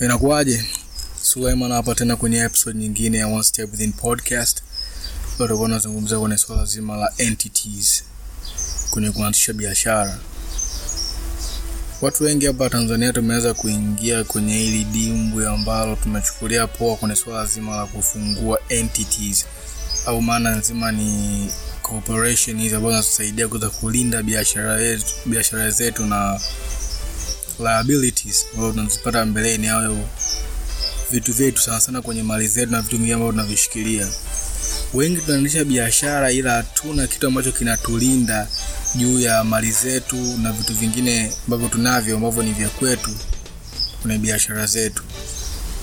inakuwaje? Suleiman hapa tena kwenye episode nyingine ya one step within podcast. Tutakuwa tunazungumzia kwenye swala zima la entities kwenye kuanzisha biashara. Watu wengi hapa tanzania tumeweza kuingia kwenye hili dimbwi ambalo tumechukulia poa kwenye swala zima la kufungua entities. Au maana nzima ni corporation hizi ambazo zinatusaidia kuweza kulinda biashara zetu na liabilities ambazo tunazipata mbeleni au vitu vyetu sana sana kwenye mali zetu na vitu vingine ambavyo tunavishikilia. Wengi tunaendesha biashara ila hatuna kitu ambacho kinatulinda juu ya mali zetu na vitu vingine ambavyo tunavyo ambavyo ni vya kwetu kwenye biashara zetu.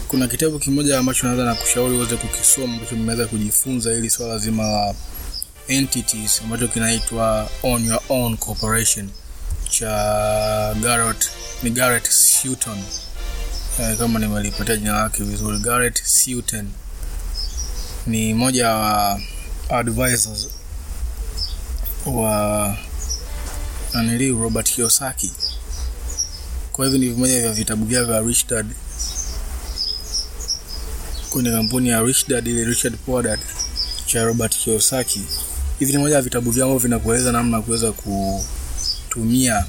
Kuna kitabu kimoja ambacho naweza na kushauri uweze kukisoma ambacho nimeweza kujifunza ili swala zima la entities ambacho kinaitwa on your own corporation cha Garrett ni Garrett Sutton. Eh, kama nimelipatia jina lake vizuri Garrett Sutton. Ni mmoja wa advisors wa nanili Robert Kiyosaki. Kwa hivyo ni vimoja vya vitabu vyake vya Rich Dad kwenye kampuni ya Rich Dad ile Richard Poor Dad cha Robert Kiyosaki. Hivi ni moja ya vitabu vyao vinakueleza namna kuweza kutumia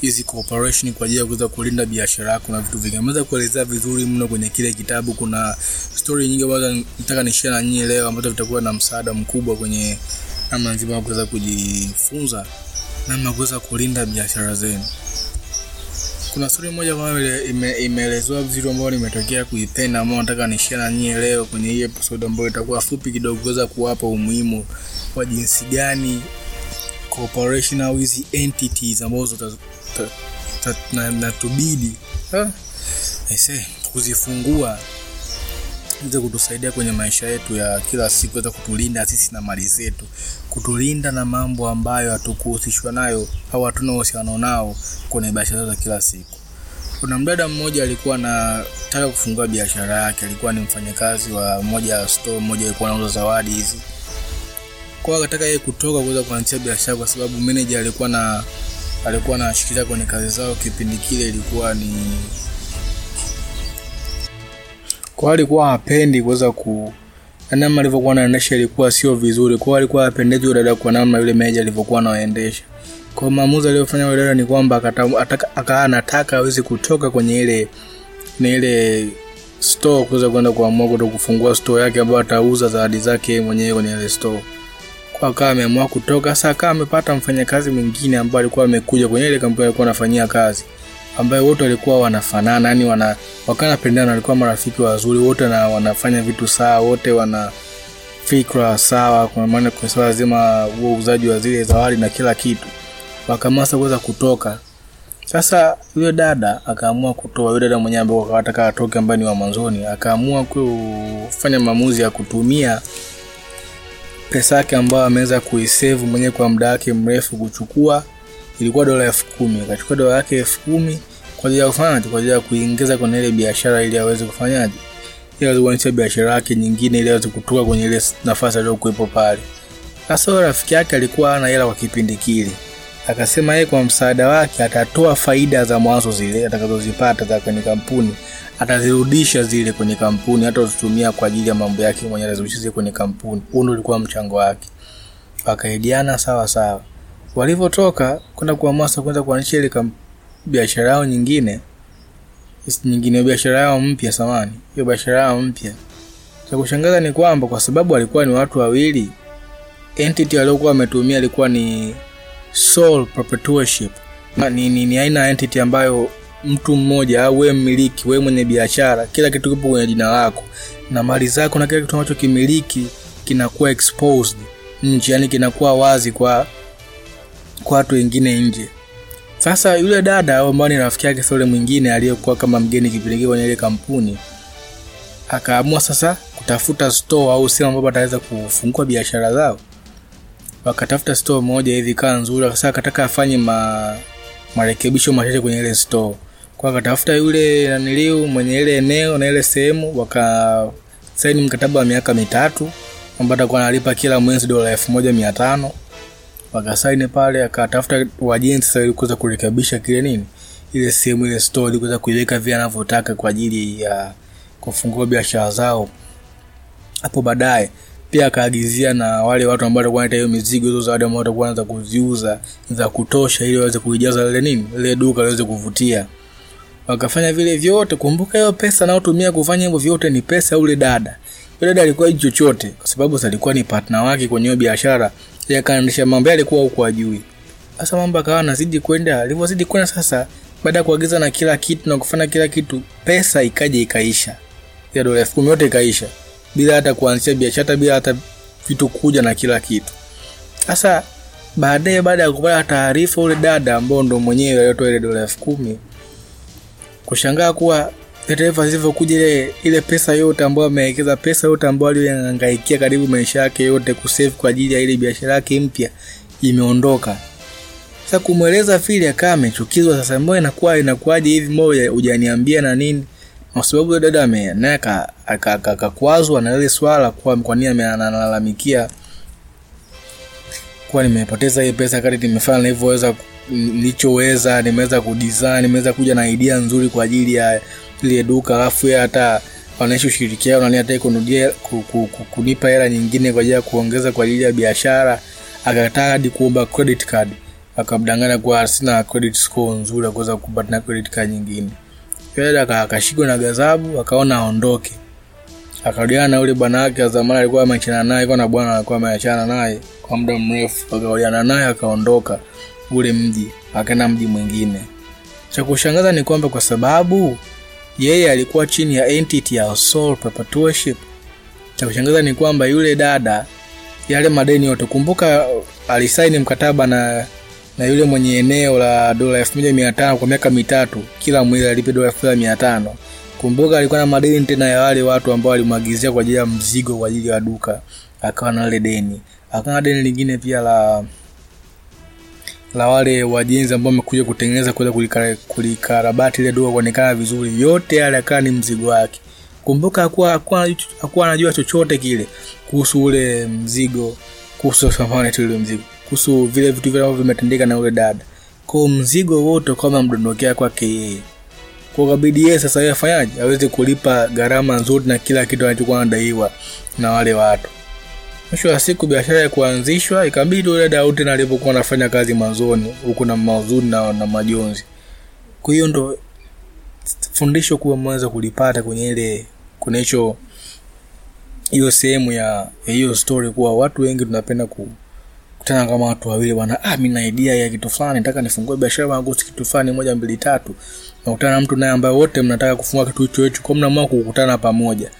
hizi cooperation kwa ajili ya kuweza kulinda biashara yako na vitu vingi. Ameweza kuelezea vizuri mno kwenye kile kitabu. Kuna story nyingi ambazo nataka nishare na nyinyi leo ambazo vitakuwa na msaada mkubwa kwenye namna nzima kuweza kujifunza namna kuweza kulinda biashara zenu. Kuna story moja ambayo ime, imeelezewa vizuri ambayo nimetokea kuipenda ambayo nataka nishare na nyinyi leo kwenye hii episode ambayo itakuwa fupi kidogo kuweza kuwapa umuhimu wa jinsi gani corporation au hizi entities ambazo natubidi kuzifungua iweze kutusaidia kwenye maisha yetu ya kila siku weza kutulinda sisi na mali zetu kutulinda na mambo ambayo hatukuhusishwa nayo au hatuna uhusiano nao kwenye biashara za kila siku. Kuna mdada mmoja alikuwa anataka kufungua biashara yake alikuwa ni mfanyakazi wa moja ya store moja alikuwa anauza zawadi hizi kwa akataka yeye kutoka kuweza kuanzisha biashara kwa sababu manager alikuwa na alikuwa anashikilia kwenye kazi zao kipindi kile ilikuwa ni kwa alikuwa hapendi kuweza ku namna alivyokuwa anaendesha ilikuwa sio vizuri. Kwa alikuwa hapendezi dada kwa namna yule meja alivyokuwa anaendesha kwa maamuzi aliyofanya yule dada ni kwamba akawa anataka aweze kutoka kwenye ile ni ile store kuweza kwenda kuamua kuto kufungua store yake ambayo atauza zawadi zake mwenyewe kwenye ile store akawa ameamua kutoka. Sasa akawa amepata mfanyakazi mwingine ambaye alikuwa amekuja kwenye ile kampuni alikuwa anafanyia kazi ambaye wote walikuwa wanafanana yani wana wakawa wanapendana walikuwa marafiki wazuri wote na wanafanya vitu sawa wote wana fikra sawa kwa maana kwa swala zima uuzaji wa zile zawadi na kila kitu. Wakamasa kuweza kutoka. Sasa yule dada akaamua kutoa yule dada mwenyewe ambaye akataka atoke ambaye ni wa mwanzoni akaamua kufanya maamuzi ya kutumia pesa yake ambayo ameweza kuisave mwenyewe kwa muda wake mrefu kuchukua ilikuwa dola elfu kumi. Akachukua dola yake elfu kumi kwa ajili ya kufanyaje kwa ajili ya kuingiza kwenye ile biashara ili aweze kufanyaje ili aweze kuanzisha biashara yake nyingine ili aweze kutoka kwenye ile nafasi aliyokuwepo pale. Sasa rafiki yake alikuwa ana hela kwa kipindi kile akasema yeye kwa msaada wake atatoa faida za mwanzo zile atakazozipata za kwenye kampuni atazirudisha zile kwenye kampuni hata uzitumia kwa ajili ya mambo yake mwenyewe atazirudisha zile kwenye kampuni. Huo ndio ulikuwa mchango wake. Wakaidiana sawa sawa. Walivyotoka kwenda kuamasa kwenda kuanzisha ile biashara yao nyingine nyingine biashara yao mpya samani hiyo biashara yao mpya. Cha kushangaza ni kwamba kwa sababu walikuwa ni watu wawili entity waliokuwa wametumia alikuwa ni sole proprietorship. Ni, ni, ni aina entity ambayo mtu mmoja au wewe mmiliki wewe mwenye biashara kila kitu kipo kwenye jina lako. Na mali zako na kila kitu ambacho kimiliki kinakuwa exposed nje yani kinakuwa wazi kwa kwa watu wengine nje. Sasa yule dada ambaye ni rafiki yake sole mwingine aliyekuwa kama mgeni kipindi kwenye ile kampuni akaamua sasa kutafuta store au sehemu ambapo ataweza kufungua biashara zao wakatafuta store moja hivi kaa nzuri sasa akataka afanye ma marekebisho machache kwenye ile store. Kwa akatafuta yule naniliu mwenye ile eneo na ile sehemu wakasaini mkataba wa miaka mitatu ambao atakuwa analipa kila mwezi dola elfu moja mia tano. Wakasaini pale akatafuta wajenzi sasa ili kuweza kurekebisha kile nini ile sehemu ile store kuweza kuiweka vile anavyotaka kwa ajili ya kufungua biashara zao. Hapo baadaye pia akaagizia na wale watu ambao watakuwa wanaleta hiyo mizigo hizo zawadi ambao watakuwa wanaanza kuziuza za kutosha ili waweze kuijaza lile nini lile duka liweze kuvutia. Wakafanya vile vyote kumbuka hiyo pesa anayotumia kufanya hivyo vyote ni pesa yule dada. Yule dada alikuwa chochote kwa sababu alikuwa ni partner wake kwenye hiyo biashara yeye akaendesha mambo yale alikuwa huko ajui sasa mambo akawa anazidi kwenda alivyozidi kwenda sasa baada ya kuagiza na kila kitu na kufanya kila kitu pesa ikaja ikaisha. Ya dola elfu kumi yote ikaisha bila hata kuanzisha biashara bila hata vitu kuja na kila kitu. Sasa baadaye baada ya kupata taarifa ule dada ambao ndo mwenyewe aliyotoa ile dola elfu kumi kushangaa kuwa taarifa zilivyokuja ile ile pesa yote ambayo amewekeza pesa yote ambayo aliyohangaikia karibu maisha yake yote kusave kwa ajili ya ile biashara yake mpya imeondoka. Sasa kumweleza vile akawa amechukizwa sasa mbona inakuwa inakuwaje hivi mbona hujaniambia na nini kwa sababu dada naye akakwazwa na ile swala kwa nini analalamikia kuwa nimepoteza hii pesa kati nimefanya nilivyoweza nilichoweza nimeweza kudesign nimeweza kuja na idea nzuri kwa ajili ya ile duka alafu yeye hata wanaisha ushirikiano na hata kunudia kunipa hela nyingine kwa ajili ya kuongeza kwa ajili ya biashara akataka hadi kuomba credit card akamdanganya kuwa sina credit score nzuri ya kuweza kupata na credit card nyingine yule akashikwa na ghadhabu, akaona aondoke. Akarudiana na yule bwana wake zamani alikuwa ameachana naye kwa na bwana alikuwa ameachana naye kwa muda mrefu. Akarudiana naye akaondoka ule mji akaenda mji mwingine. Cha kushangaza ni kwamba kwa sababu yeye alikuwa chini ya entity ya soul perpetuation cha kushangaza ni kwamba yule dada yale madeni yote kumbuka alisaini mkataba na na yule mwenye eneo la dola elfu moja mia tano kwa miaka mitatu kila mwezi alipe dola elfu moja mia tano. Kumbuka alikuwa na madeni tena ya wale watu ambao walimwagizia kwa ajili ya mzigo kwa ajili ya duka akawa na ile deni. Akawa na deni lingine pia la la wale wajenzi ambao wamekuja kutengeneza kuweza kulikarabati ile duka kuonekana vizuri. Yote yale akawa ni mzigo wake. Kumbuka hakuwa anajua chochote kile kuhusu ule mzigo kuhusu samani tu ile mzigo kuhusu vile vitu vile ambavyo vimetendeka na yule dada. Kwa mzigo wote kama mdondokea kwake yeye. Kwa kabidi yeye sasa afanyaje? Aweze kulipa gharama nzuri na kila kitu anachokuwa anadaiwa na wale watu. Mwisho wa siku biashara ya kuanzishwa ikabidi yule dada tena alipokuwa anafanya kazi mwanzoni huku na mauzuni na, na majonzi. Kwa hiyo ndo fundisho kuwa mwanza kulipata kwenye ile kwenye hiyo sehemu ya hiyo story kuwa watu wengi tunapenda ku kutana kama watu wawili bwana ah mimi na idea ya kitu fulani nataka nifungue biashara yangu kitu fulani moja mbili tatu. Nakutana na mtu naye ambaye wote mnataka kufungua kitu hicho hicho kwa mnaamua kukutana pamoja.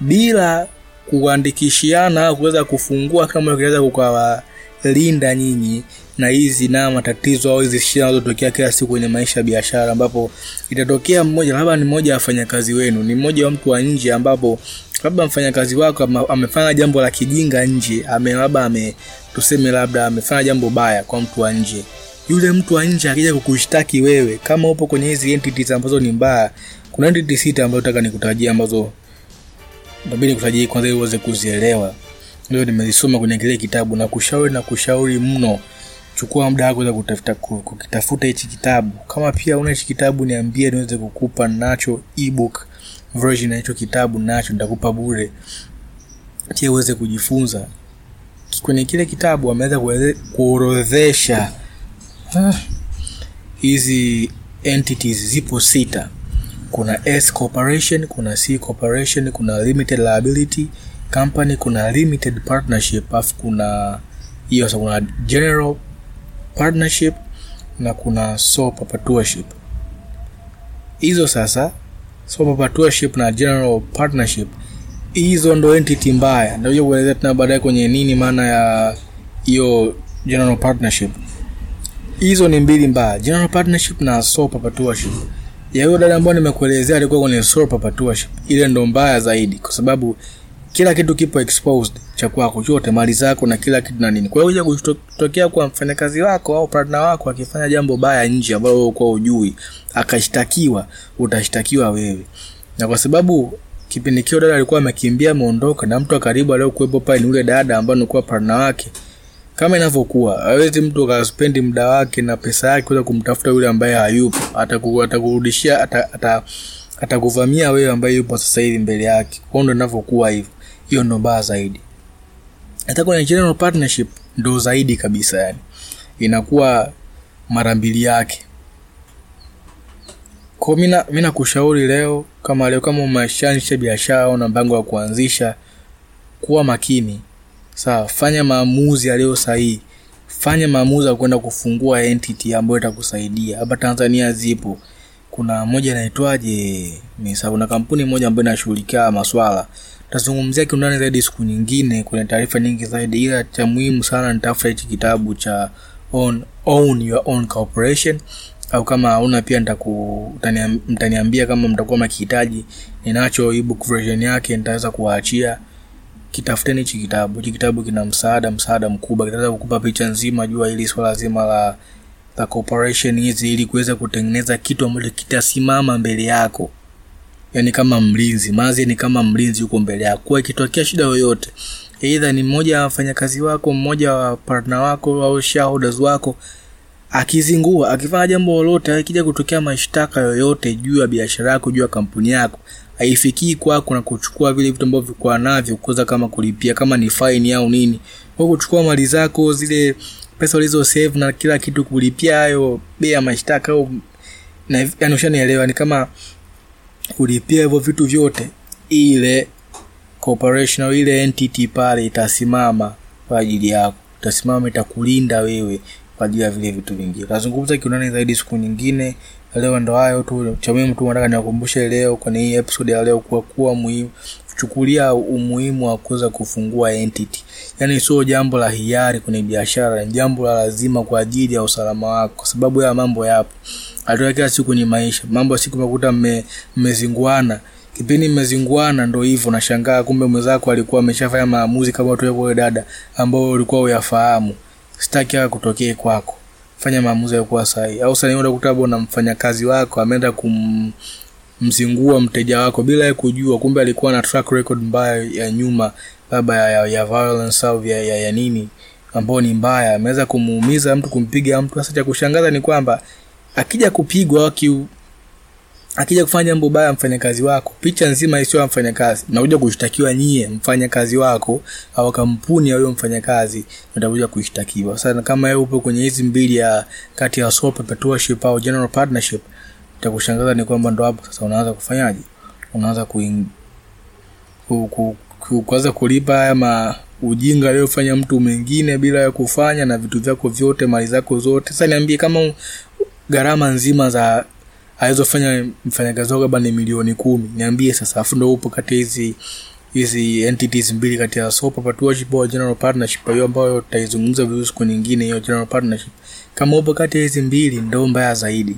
Bila kuandikishiana kuweza kufungua kama kiweza kukawalinda nyinyi na hizi na matatizo au hizi shida zinazotokea kila siku kwenye maisha ya biashara ambapo itatokea mmoja labda ni mmoja wa wafanyakazi wenu ni mmoja wa mtu wa nje ambapo labda mfanyakazi wako amefanya jambo la kijinga nje ame labda ame tuseme labda amefanya jambo baya kwa mtu wa nje. Yule mtu wa nje akija kukushtaki wewe kama upo kwenye hizi entities ambazo ni mbaya kuna entity sita ambazo nataka nikutajia ambazo nabidi nikutajie kwanza ili uweze kuzielewa. Leo nimezisoma kwenye kile kitabu na kushauri na kushauri mno. Chukua muda wako kutafuta kukitafuta hichi kitabu. Kama pia una hichi kitabu niambie niweze kukupa nacho ebook version ya hicho kitabu nacho nitakupa bure. Pia uweze kujifunza kwenye kile kitabu ameweza kuorodhesha hizi entities zipo sita. Kuna S corporation kuna C corporation kuna limited liability company kuna limited partnership afu kuna hiyo so kuna general partnership na kuna sole hizo sasa sole na general partnership hizo ndo entity mbaya. Ndio kuelezea tena baadaye kwenye nini maana ya hiyo general partnership. Hizo ni mbili mbaya. General partnership na sole perpetuership ya hiyo dada ambayo nimekuelezea alikuwa kwenye sole perpetuership ile ndo mbaya zaidi kwa sababu kila kitu kipo exposed cha kwako chote mali zako na kila kitu na nini. Kwa hiyo kutokea kwa mfanyakazi wako au partner wako akifanya jambo baya nje ambalo kwa ujui akashtakiwa utashtakiwa wewe. Na kwa sababu kipindi kio dada alikuwa amekimbia ameondoka na mtu wa karibu aliyokuwepo pale ni ule dada ambaye alikuwa partner wake. Kama inavyokuwa hawezi mtu akaspendi muda wake na pesa yake kuweza kumtafuta yule ambaye hayupo. Ataku- atakurudishia ata- ata- atakuvamia wewe ambaye yupo sasa hivi mbele yake. Kwao ndo inavyokuwa hivyo. Hiyo ndo baa zaidi. Hata kwenye general partnership ndo zaidi kabisa yani. Inakuwa mara mbili yake. Kwa mina mi nakushauri leo kama leo kama umeshaanzisha biashara au na mpango wa kuanzisha kuwa makini. Sawa fanya maamuzi yaliyo sahihi. Fanya maamuzi ya kwenda kufungua entity ambayo itakusaidia. Hapa tanzania zipo. Kuna moja inaitwaje? Nisa kuna kampuni moja ambayo inashughulikia maswala. Tazungumzia kiundani zaidi siku nyingine kwenye taarifa nyingi zaidi ila cha muhimu sana nitafuta hichi kitabu cha on, own your own corporation au kama hauna pia nitaku- mtaniambia kama mtakuwa makihitaji ninacho ebook version yake nitaweza kuwaachia. Kitafuteni hichi kitabu. Hichi kitabu kina msaada msaada mkubwa. Kitaweza kukupa picha nzima jua hili swala zima la la corporation hizi ili kuweza kutengeneza kitu ambacho kitasimama mbele yako. Yani kama mlinzi. Mazi ni kama mlinzi huko mbele yako. Kwa ikitokea shida yoyote eidha ni mmoja wa wafanyakazi wako mmoja wa partner wako au shareholders wako akizingua akifanya jambo lolote akija kutokea mashtaka yoyote juu ya biashara yako juu ya kampuni yako haifikii kwako na kuchukua vile vitu ambavyo kwa navyo kuweza kama kulipia kama ni faini au nini. Kwa kuchukua mali zako zile pesa ulizo save na kila kitu kulipia hayo bei ya mashtaka au na yani ushanielewa ni kama kulipia hivyo vitu vyote ile corporation ile entity pale itasimama kwa ajili yako. Itasimama itakulinda wewe kwa ajili ya vile vitu vingine tutazungumza kiundani zaidi siku nyingine leo ndo hayo tu cha muhimu tu nataka niwakumbushe leo kwenye hii episode ya leo kuwa kuwa muhimu chukulia umuhimu wa kuweza kufungua entity. Yaani sio jambo la hiari kwenye biashara ni jambo la lazima kwa ajili ya usalama wako kwa sababu ya mambo yapo. Atoa kila siku ni maisha mambo siku makuta mmezinguana. Kipindi mmezinguana ndo hivyo nashangaa kumbe mwenzako alikuwa ameshafanya maamuzi kama tuwe dada ambao ulikuwa uyafahamu sitaki haya kutokee kwako. Fanya maamuzi yakuwa sahihi. Au sasa unakuta na mfanyakazi wako ameenda kumzingua mteja wako bila ya kujua kumbe alikuwa na track record mbaya ya nyuma labda ya, ya, ya violence au ya, ya, ya nini ambao ni mbaya. Ameweza kumuumiza mtu kumpiga mtu. Sasa cha kushangaza ni kwamba akija kupigwa akija kufanya jambo baya mfanyakazi wako picha nzima isiyo mfanyakazi nakuja kushtakiwa nyie mfanyakazi wako au kampuni ya huyo mfanyakazi natakuja kushtakiwa. Sasa kama wewe upo kwenye hizi mbili ya kati ya sole proprietorship au general partnership itakushangaza ni kwamba ndo hapo sasa unaanza kufanyaje? Unaanza kuanza kulipa haya ma ujinga aliyofanya mtu mwingine bila ya kufanya na vitu vyako vyote mali zako zote. Sasa niambie kama gharama nzima za alizofanya mfanyakazi wako labda ni milioni kumi. Niambie sasa afu ndo upo kati hizi hizi entities mbili kati ya sole proprietorship au general partnership hiyo ambayo tutaizungumza vizuri siku nyingine hiyo general partnership. Kama upo kati ya hizi mbili ndo mbaya zaidi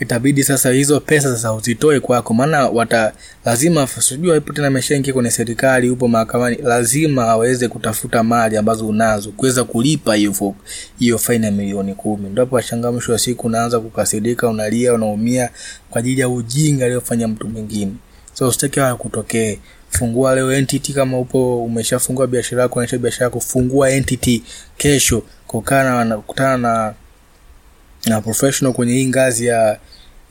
itabidi sasa hizo pesa sasa uzitoe kwako maana wata lazima sijua ipo tena ameshaingia kwenye serikali upo mahakamani lazima aweze kutafuta mali ambazo unazo kuweza kulipa hiyo hiyo faini ya milioni kumi. Ndipo washangaa mwisho wa siku unaanza kukasirika unalia unaumia kwa ajili ya ujinga aliyofanya mtu mwingine. So usitaki haya kutokee. Fungua leo entity kama upo umeshafungua biashara yako unaisha biashara yako fungua entity. Kesho kukana na kukutana na na professional kwenye hii ngazi ya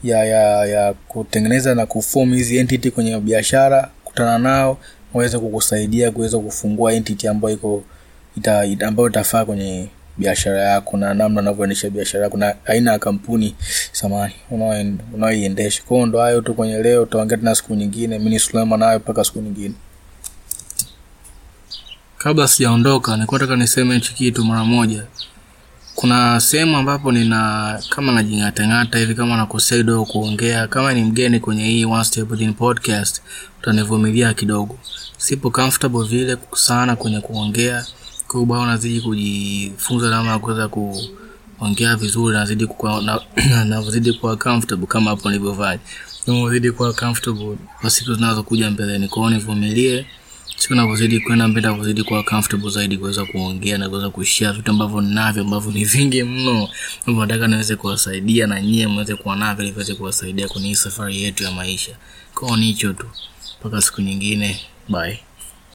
ya ya ya kutengeneza na kuform hizi entity kwenye biashara kutana nao waweze kukusaidia kuweza kufungua entity ambayo iko ita, ita, ambayo itafaa kwenye biashara yako na namna unavyoendesha biashara yako na aina ya kampuni. Samani unaoiendesha. Kwao ndo hayo tu kwenye leo utaongea tena siku nyingine. Mi ni suleiman nayo mpaka siku nyingine. Kabla sijaondoka nilikuwa nataka niseme hichi kitu mara moja kuna sehemu ambapo nina kama najing'atang'ata hivi kama nakosea kidogo kuongea kama ni mgeni kwenye hii One Step in podcast utanivumilia kidogo. Sipo comfortable vile sana kwenye kuongea kwa nazidi kujifunza namna ya kuweza kuongea vizuri nazidi kuwa kuwa comfortable kama hapo nilivyofanya. Nazidi kuwa comfortable kwa siku zinazokuja mbeleni. Kwao nivumilie siku navyozidi kwenda mbele navyozidi kuwa comfortable zaidi kuweza kuongea na kuweza kushia vitu ambavyo ninavyo ambavyo ni vingi mno. Ambavyo nataka niweze kuwasaidia na nyie mweze kuwa navyo ili viweze kuwasaidia kwenye hii safari yetu ya maisha. Kwao ni hicho tu. Mpaka siku nyingine. Bye